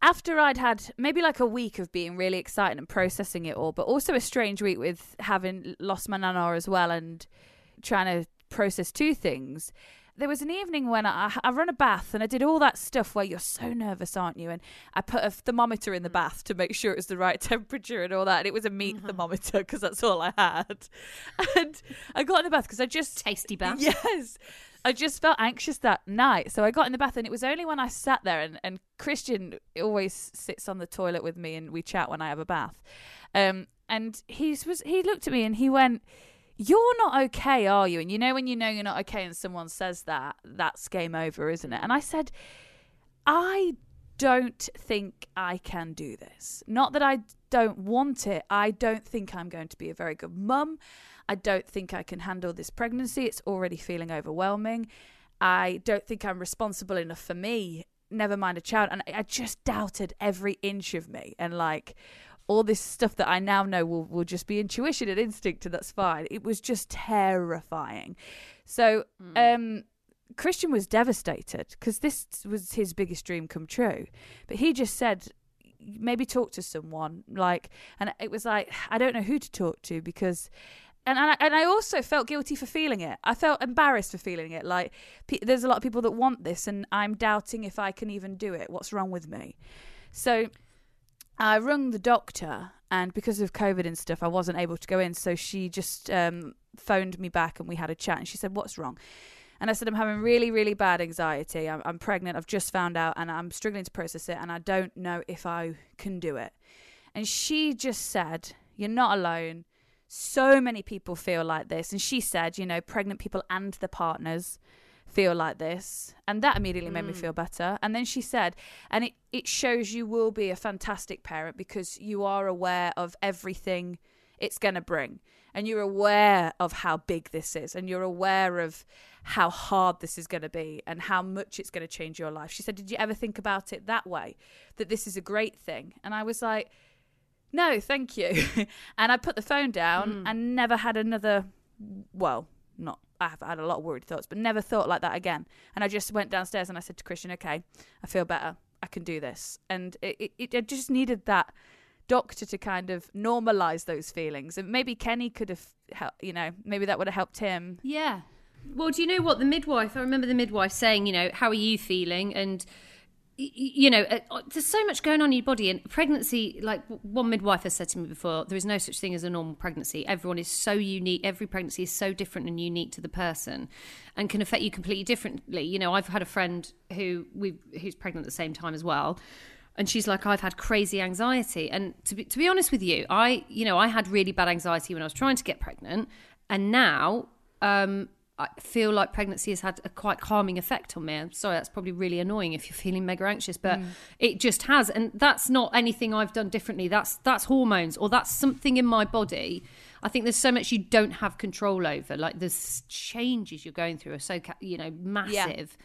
after I'd had maybe like a week of being really excited and processing it all, but also a strange week with having lost my nana as well and trying to process two things. There was an evening when I, I run a bath and I did all that stuff where you're so nervous, aren't you? And I put a thermometer in the mm. bath to make sure it was the right <laughs> temperature and all that. And it was a meat mm-hmm. thermometer because that's all I had. <laughs> And I got in the bath because I just Tasty bath. <laughs> Yes. I just felt anxious that night. So I got in the bath and it was only when I sat there and, and Christian always sits on the toilet with me and we chat when I have a bath. Um and he was he looked at me and he went, You're not okay, are you? And you know when you know you're not okay and someone says that, that's game over, isn't it? And I said, I don't think I can do this. Not that I don't want it. I don't think I'm going to be a very good mum. I don't think I can handle this pregnancy. It's already feeling overwhelming. I don't think I'm responsible enough for me never mind a child. And I just doubted every inch of me. And like all this stuff that I now know will, will just be intuition and instinct, and that's fine. It was just terrifying. So, Mm. um, Christian was devastated because this was his biggest dream come true. But he just said, maybe talk to someone. Like, and it was like, I don't know who to talk to because. And and I, and I also felt guilty for feeling it. I felt embarrassed for feeling it. Like pe- there's a lot of people that want this, and I'm doubting if I can even do it. What's wrong with me? So I rung the doctor, and because of COVID and stuff, I wasn't able to go in. So she just um, phoned me back, and we had a chat. And she said, "What's wrong?" And I said, "I'm having really, really bad anxiety. I'm, I'm pregnant. I've just found out, and I'm struggling to process it, and I don't know if I can do it." And she just said, "You're not alone." So many people feel like this. And she said, you know, pregnant people and the partners feel like this. And that immediately made me hmm. feel better. And then she said, and it, it shows you will be a fantastic parent because you are aware of everything it's going to bring. And you're aware of how big this is. And you're aware of how hard this is going to be and how much it's going to change your life. She said, Did you ever think about it that way? That this is a great thing? And I was like, no, thank you. <laughs> and I put the phone down hmm. and never had another, well, not, I have had a lot of worried thoughts, but never thought like that again. And I just went downstairs and I said to Christian, okay, I feel better. I can do this. And it, it, it just needed that doctor to kind of normalize those feelings. And maybe Kenny could have, hel- you know, maybe that would have helped him. Yeah. Well, do you know what the midwife? I remember the midwife saying, you know, how are you feeling? And you know, uh, uh, there's so much going on in your body, and pregnancy. Like one midwife has said to me before, there is no such thing as a normal pregnancy. Everyone is so unique. Every pregnancy is so different and unique to the person, and can affect you completely differently. You know, I've had a friend who we who's pregnant at the same time as well. And she's like, I've had crazy anxiety. And to be, to be honest with you, I, you know, I had really bad anxiety when I was trying to get pregnant. And now, um, I feel like pregnancy has had a quite calming effect on me. I'm sorry, that's probably really annoying if you're feeling mega anxious, but it just has. And that's not anything I've done differently. That's that's hormones or that's something in my body. I think there's so much you don't have control over. Like the changes you're going through are so you know massive.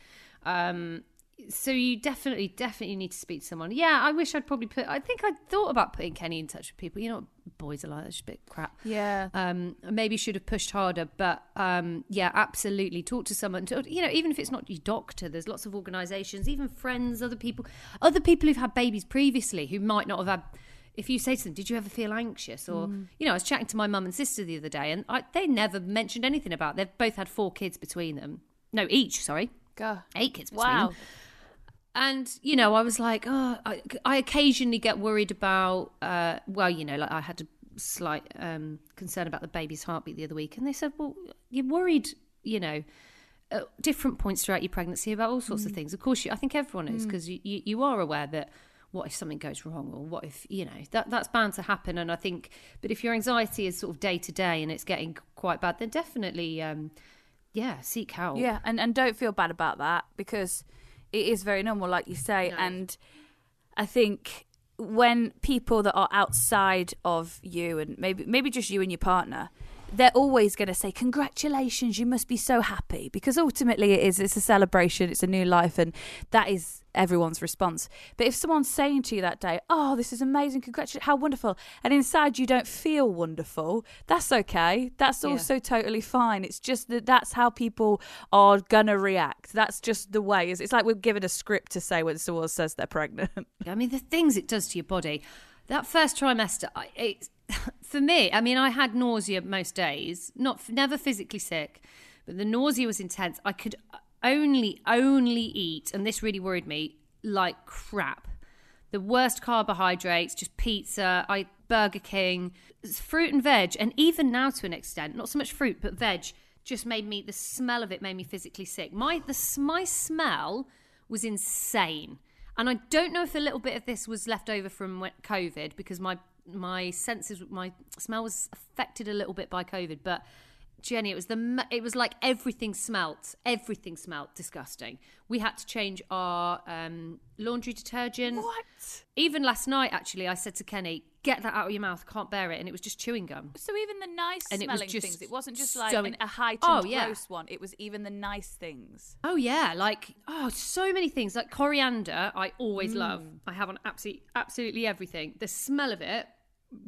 Um, so you definitely definitely need to speak to someone. Yeah, I wish I'd probably put. I think I thought about putting Kenny in touch with people. You know, boys are like that's a bit crap. Yeah. Um, maybe should have pushed harder, but um, yeah, absolutely. Talk to someone. To, you know, even if it's not your doctor, there's lots of organisations, even friends, other people, other people who've had babies previously who might not have had. If you say to them, "Did you ever feel anxious?" or you know, I was chatting to my mum and sister the other day, and I, they never mentioned anything about. It. They've both had four kids between them. No, each. Sorry, God. eight kids between Wow. them. And you know, I was like, oh, I, I occasionally get worried about. Uh, well, you know, like I had a slight um, concern about the baby's heartbeat the other week, and they said, well, you're worried, you know, at different points throughout your pregnancy about all sorts of things. Of course, you, I think everyone is because you, you you are aware that what if something goes wrong or what if you know that that's bound to happen. And I think, but if your anxiety is sort of day to day and it's getting quite bad, then definitely, um, yeah, seek help. Yeah, and and don't feel bad about that because it is very normal, like you say. No. And I think when people that are outside of you and maybe maybe just you and your partner, they're always going to say congratulations, you must be so happy because ultimately it is it's a celebration, it's a new life, and that is everyone's response. But if someone's saying to you that day, "Oh, this is amazing, congratulations, how wonderful," and inside you don't feel wonderful, that's okay. That's Yeah. also totally fine. It's just that that's how people are gonna react. That's just the way. It's, it's like we're given a script to say when someone says they're pregnant. I mean, the things it does to your body. That first trimester, it, <laughs> for me, I mean, I had nausea most days, not never physically sick, but the nausea was intense. I could only, only eat, and this really worried me, like crap. The worst carbohydrates, just pizza, I Burger King, fruit and veg, and even now to an extent, not so much fruit but veg, just made me. The smell of it made me physically sick. My the my smell was insane, and I don't know if a little bit of this was left over from COVID because my my senses, my smell was affected a little bit by COVID, but Jenny, it was the it was like everything smelt. Everything smelt disgusting. We had to change our um, laundry detergent. What? Even last night, actually, I said to Kenny, "Get that out of your mouth. I can't bear it." And it was just chewing gum. So even the nice And smelling just things, it wasn't just like so an, a heightened Oh, yeah. gross one. It was even the nice things. Oh yeah, like oh, so many things. Like coriander, I always love. I have on absolutely absolutely everything. The smell of it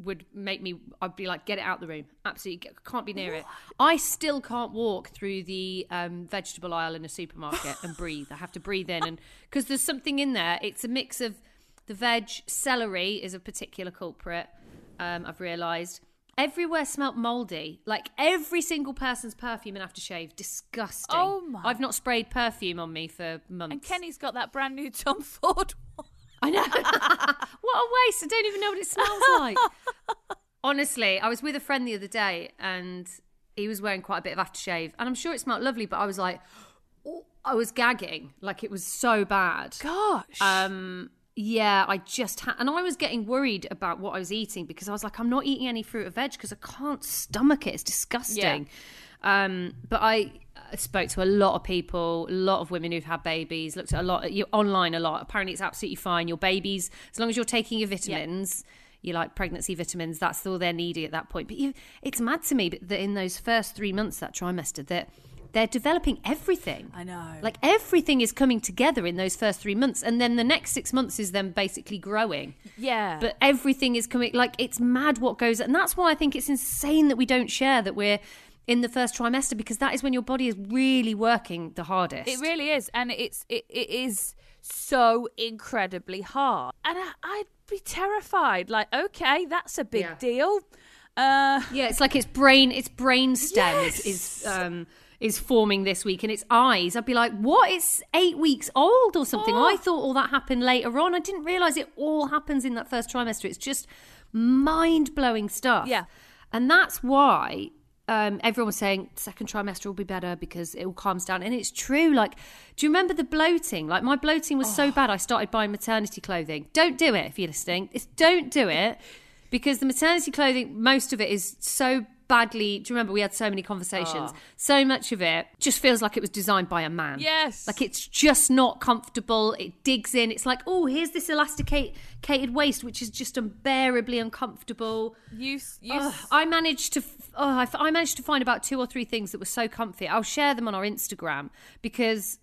would make me. I'd be like, get it out the room. Absolutely, can't be near it. I still can't walk through the um, vegetable aisle in a supermarket and <laughs> breathe. I have to breathe in, and because there's something in there. It's a mix of the veg. Celery is a particular culprit. Um, I've realised. Everywhere smelt mouldy. Like every single person's perfume and aftershave, disgusting. Oh my- I've not sprayed perfume on me for months. And Kenny's got that brand new Tom Ford <laughs> one. I know. <laughs> what a waste. I don't even know what it smells <laughs> like. Honestly, I was with a friend the other day and he was wearing quite a bit of aftershave. And I'm sure it smelled lovely, but I was like, oh, I was gagging. Like it was so bad. Gosh. Um, yeah, I just had, and I was getting worried about what I was eating because I was like, I'm not eating any fruit or veg because I can't stomach it. It's disgusting. Um, but I spoke to a lot of people, a lot of women who've had babies, looked at a lot, you online a lot. Apparently, it's absolutely fine. Your babies, as long as you're taking your vitamins, you like pregnancy vitamins, that's all they're needing at that point. But you, it's mad to me that in those first three months, that trimester, that they're developing everything. I know. Like everything is coming together in those first three months, and then the next six months is them basically growing. yeah. But everything is coming. Like it's mad what goes, and that's why I think it's insane that we don't share that we're in the first trimester because that is when your body is really working the hardest. It really is, and it's it, it is so incredibly hard. And I, I'd be terrified. Like, okay, that's a big Yeah. deal. Uh, <laughs> yeah, it's like its brain, its brain stem Yes. is is um is forming this week, and its eyes. I'd be like, what? It's eight weeks old or something. Oh. I thought all that happened later on. I didn't realize it all happens in that first trimester. It's just mind blowing stuff. Yeah. and that's why. Um, everyone was saying second trimester will be better because it all calms down, and it's true. Like, do you remember the bloating? Like, my bloating was Oh. so bad, I started buying maternity clothing. Don't do it if you're listening. It's don't do it because the maternity clothing, most of it is so badly. Do you remember we had so many conversations? Oh. So much of it just feels like it was designed by a man. Yes. Like it's just not comfortable. It digs in. It's like, oh, here's this elasticated waist, which is just unbearably uncomfortable. you, you, s- I managed to. Oh, I, I managed to find about two or three things that were so comfy. I'll share them on our Instagram because,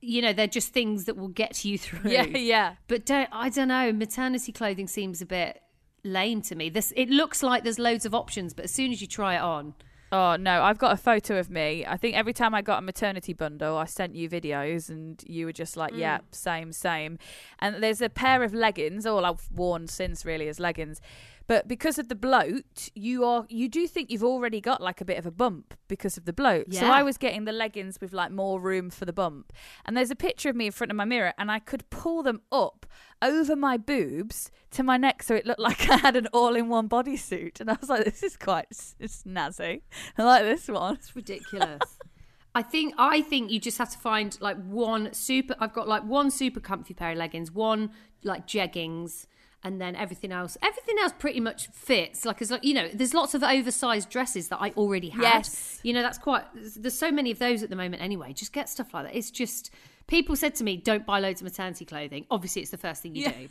you know, they're just things that will get you <laughs> through. yeah, yeah. But don't I don't know. Maternity clothing seems a bit lame to me. This it looks like there's loads of options, but as soon as you try it on, Oh no, I've got a photo of me. I think every time I got a maternity bundle, I sent you videos, and you were just like, "Yeah, mm. same, same." And there's a pair of leggings, all I've worn since really as leggings. But because of the bloat, you are you do think you've already got like a bit of a bump because of the bloat. So I was getting the leggings with like more room for the bump. And there's a picture of me in front of my mirror, and I could pull them up over my boobs to my neck, so it looked <laughs> like I had an all-in-one bodysuit. And I was like, "This is quite it's snazzy." I like this one. it's ridiculous. I think I think you just have to find like one super. I've got like one super comfy pair of leggings, one like jeggings, and then everything else. Everything else pretty much fits. Like as like you know, there's lots of oversized dresses that I already had. Yes. you know that's quite. There's so many of those at the moment anyway. Just get stuff like that. It's just people said to me, don't buy loads of maternity clothing. Obviously, it's the first thing you Yeah. do.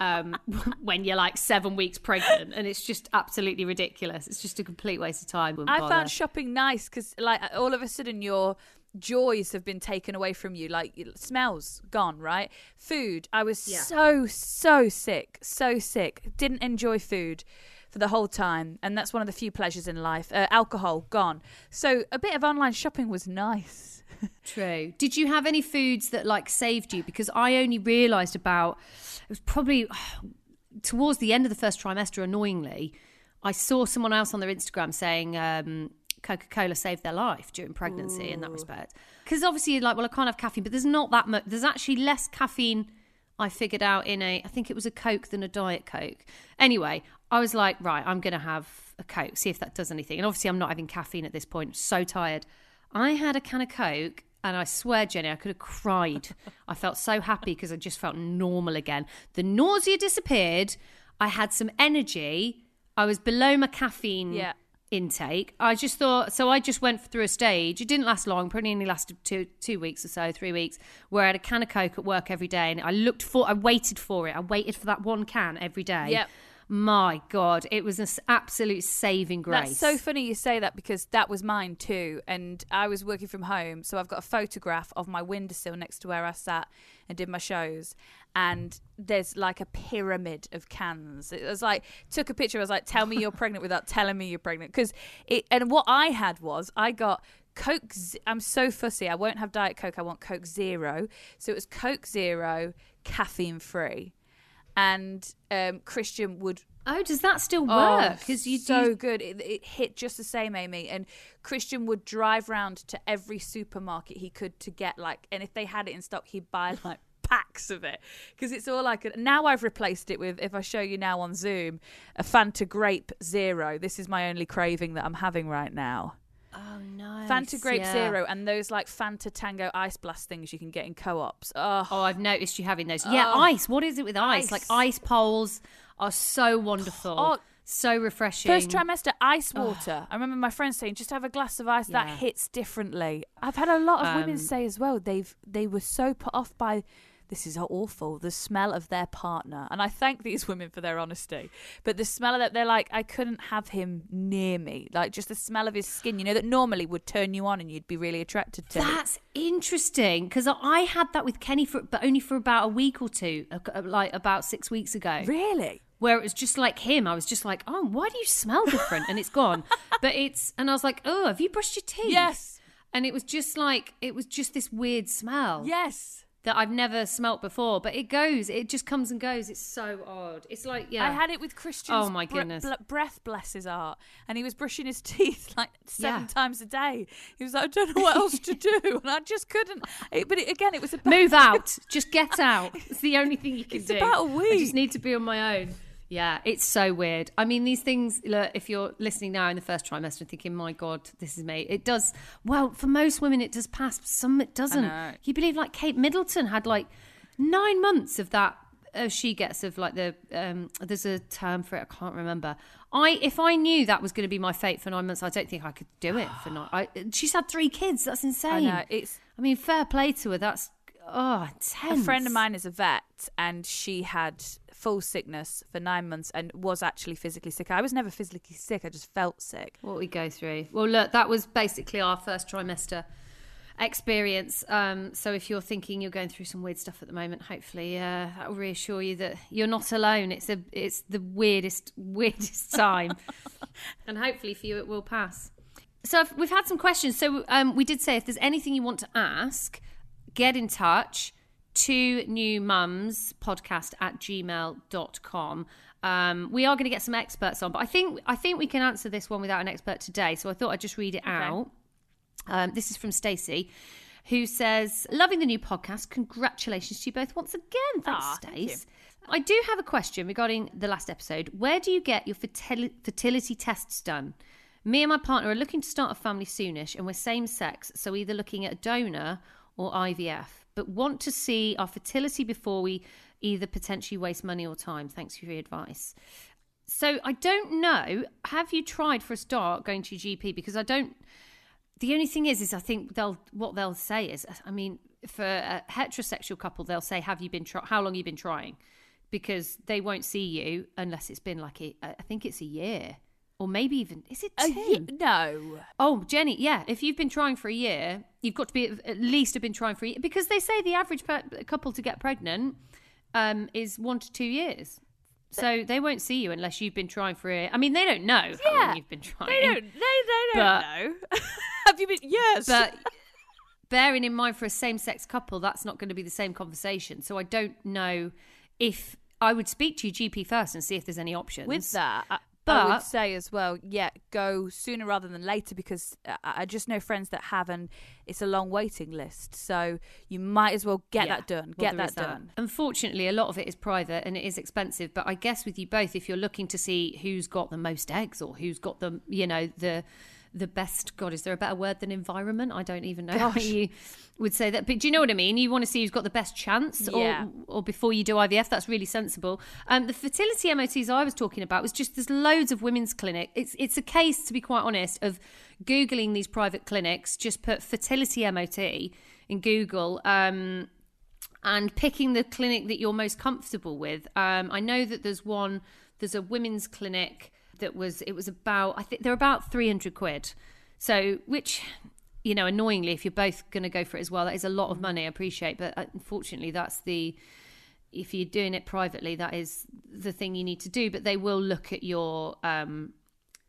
Um, <laughs> when you're like seven weeks pregnant, and it's just absolutely ridiculous It's just a complete waste of time. Wouldn't I bother. found shopping nice because, like, all of a sudden your joys have been taken away from you. Like, smells gone, right? Food. I was Yeah. so so sick, so sick. Didn't enjoy food for the whole time, and that's one of the few pleasures in life. Uh, alcohol gone. So a bit of online shopping was nice. <laughs> True. Did you have any foods that like saved you? Because I only realised about it was probably <sighs> towards the end of the first trimester. Annoyingly, I saw someone else on their Instagram saying um, Coca Cola saved their life during pregnancy in that respect. Because obviously, you're like, well, I can't have caffeine, but there's not that much. There's actually less caffeine. I figured out in a, I think it was a Coke than a Diet Coke. Anyway, I was like, right, I'm going to have a Coke, see if that does anything. And obviously, I'm not having caffeine at this point. So tired. I had a can of Coke, and I swear, Jenny, I could have cried. <laughs> I felt so happy because I just felt normal again. The nausea disappeared. I had some energy. I was below my caffeine Yeah. Intake. I just thought so. I just went through a stage. It didn't last long. Probably only lasted two two weeks or so, three weeks. Where I had a can of Coke at work every day, and I looked for. I waited for it. I waited for that one can every day. Yep. My God, it was an absolute saving grace. That's so funny you say that because that was mine too. And I was working from home, so I've got a photograph of my windowsill next to where I sat and did my shows. And there's like a pyramid of cans. It was like took a picture. I was like, "Tell me you're pregnant without telling me you're pregnant." Because it. And what I had was I got Coke. Z- I'm so fussy. I won't have Diet Coke. I want Coke Zero. So it was Coke Zero, caffeine free. And um, Christian would Oh, does that still Oh, work? Because you so do. good. It, it hit just the same, Amy. And Christian would drive round to every supermarket he could to get like, and if they had it in stock, he'd buy <laughs> like packs of it because it's all I could. now I've replaced it with. If I show you now on Zoom, a Fanta Grape Zero. This is my only craving that I'm having right now. Oh no, Fanta Grape Zero and those like Fanta Tango Ice Blast things you can get in co-ops. Oh, Oh, I've noticed you having those. Yeah, Oh. ice. What is it with ice? Ice. Like ice poles are so wonderful. Oh. so refreshing. First trimester, ice water. I remember my friends saying, just have a glass of ice. Yeah. That hits differently. I've had a lot of women Um, say as well. They've they were so put off by this is awful the smell of their partner, and I thank these <laughs> women for their honesty. But the smell of that, they're like, I couldn't have him near me. Like just the smell of his skin, you know, that normally would turn you on and you'd be really attracted to. That's interesting because I had that with Kenny for, but only for about a week or two, like about six weeks ago. really. where it was just like him. I was just like, oh, why do you smell different? And it's gone. <laughs> but it's, and I was like, oh, have you brushed your teeth? Yes. And it was just like, it was just this weird smell Yes. That I've never smelt before. But it goes, it just comes and goes. It's so odd. It's like, yeah. I had it with Christian. Oh, my goodness. ble- breath, bless his heart. And he was brushing his <laughs> teeth like seven Yeah. times a day. He was like, I don't know what else to do. <laughs> And I just couldn't. It, but it, again, it was about. Move out. <laughs> Just get out. It's the only thing you can It's do. about a week. I just need to be on my own. Yeah, it's so weird. I mean, these things, look, if you're listening now in the first trimester and thinking, my God, this is me, it does, well, for most women, it does pass, but some it doesn't. You believe like Kate Middleton had like nine months of that. Uh, she gets of like the um there's a term for it i can't remember i if i knew that was going to be my fate for nine months i don't think i could do it for nine I, she's had three kids that's I insane know. It's I mean, fair play to her. That's oh, a friend of mine is a vet, and she had full sickness for nine months and was actually physically sick. I was never physically sick. I just felt sick. What we go through. Well, look, that was basically our first trimester experience. Um, so if you're thinking you're going through some weird stuff at the moment, hopefully uh, that will reassure you that you're not alone. It's a it's the weirdest <laughs> weirdest time, <laughs> and hopefully for you it will pass. So if- we've had some questions. So um, we did say if there's anything you want to ask, get in touch two new mums podcast at gmail.com um, we are going to get some experts on but i think i think we can answer this one without an expert today so i thought i'd just read it out um, this is from Stacey, who says, "Loving the new podcast. Congratulations to you both once again. Thanks, Aw, thank you. Stace. I do have a question regarding the last episode. Where do you get your fertil- fertility tests done? Me and my partner are looking to start a family soonish, and we're same sex, so either looking at a donor or IVF, but want to see our fertility before we either potentially waste money or time. Thanks for your advice." So I don't know. Have you tried for a start going to GP? Because I don't. The only thing is, is I think they'll what they'll say is, I mean, for a heterosexual couple, they'll say, "Have you been How long you been trying?" Because they won't see you unless it's been like a, I think it's a year, or maybe even is it A two? ye- no. Oh, Jenny, yeah. If you've been trying for a year, you've got to be at least have been trying for a year because they say the average pe- couple to get pregnant um, is one to two years. So they won't see you unless you've been trying for a. I mean, they don't know how Yeah, long you've been trying. They don't. They, they don't But- know. <laughs> Have you been? Yes. But bearing in mind for a same sex couple, that's not going to be the same conversation. So I don't know if I would speak to your GP first and see if there's any options. with that, I, I would say as well, yeah, go sooner rather than later because uh, I, I just know friends that have, and it's a long waiting list. So you might as well get Yeah. that done. Get that, done. Unfortunately, a lot of it is private and it is expensive. But I guess with you both, if you're looking to see who's got the most eggs or who's got the, you know, the the best. God, is there a better word than environment? I don't even know how you would say that. But do you know what I mean? You want to see who's got the best chance, Yeah. or or before you do IVF. That's really sensible. Um, the fertility MOTs I was talking about was just there's loads of women's clinic. It's it's a case to be quite honest of googling these private clinics. Just put fertility MOT in Google. Um, and picking the clinic that you're most comfortable with. Um, I know that there's one, there's a women's clinic that was, it was about, I think they're about 300 quid. So, which, you know, annoyingly, if you're both going to go for it as well, that is a lot of money, I appreciate. But uh, unfortunately, that's the, if you're doing it privately, that is the thing you need to do. But they will look at your, um,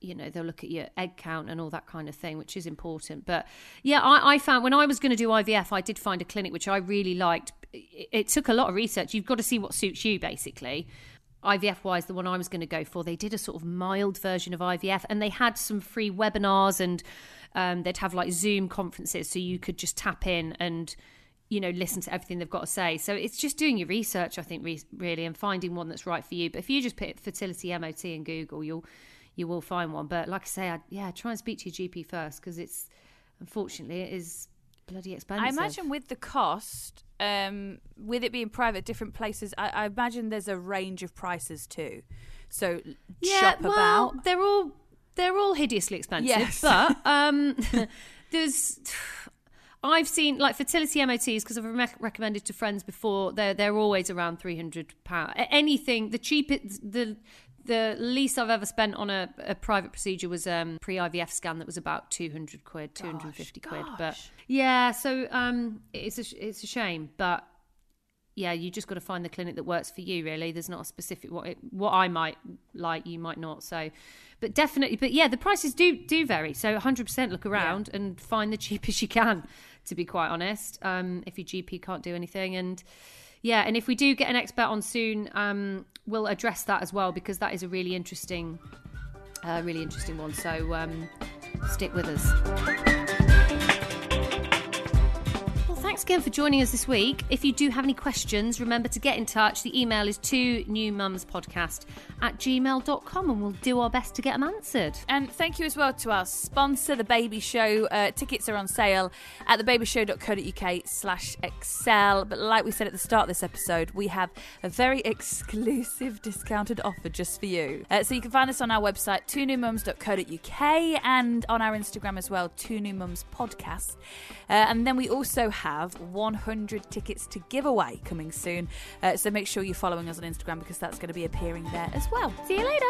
you know they'll look at your egg count and all that kind of thing which is important but yeah i, I found when i was going to do ivf i did find a clinic which i really liked it, it took a lot of research you've got to see what suits you basically ivf wise the one i was going to go for they did a sort of mild version of ivf and they had some free webinars and um, they'd have like zoom conferences so you could just tap in and you know listen to everything they've got to say so it's just doing your research i think re- really and finding one that's right for you but if you just put fertility mot in google you'll you will find one. But like I say, I, yeah, try and speak to your GP first because it's unfortunately it is bloody expensive. I imagine with the cost, um, with it being private, different places, I, I imagine there's a range of prices too. So yeah, shop well, about. They're all they're all hideously expensive. Yes. But <laughs> um, <laughs> there's. I've seen like fertility MOTs because I've re- recommended to friends before. They're they're always around three hundred pound. Anything the cheapest the the least I've ever spent on a, a private procedure was um pre IVF scan that was about two hundred quid, two hundred and fifty quid. But yeah, so um, it's a it's a shame, but yeah, you just got to find the clinic that works for you. Really, there's not a specific what it, what I might like, you might not. So, but definitely, but yeah, the prices do do vary. So, 100 percent look around and find the <laughs> cheapest you can. To be quite honest, um, if your GP can't do anything, and yeah, and if we do get an expert on soon, um, we'll address that as well because that is a really interesting, uh, really interesting one. So, um, stick with us. Thanks again for joining us this week. If you do have any questions, remember to get in touch. The email is twonewmumspodcast at gmail.com and we'll do our best to get them answered. And thank you as well to our sponsor, The Baby Show. Uh, tickets are on sale at thebabyshow.co.uk slash excel. But like we said at the start of this episode, we have a very <laughs> exclusive discounted offer just for you. Uh, so you can find us on our website, twonewmums.co.uk and on our Instagram as well, Two New Mums Podcast. Uh, and then we also have 100 tickets to give away coming soon. Uh, so make sure you're following us on Instagram because that's going to be appearing there as well. See you later.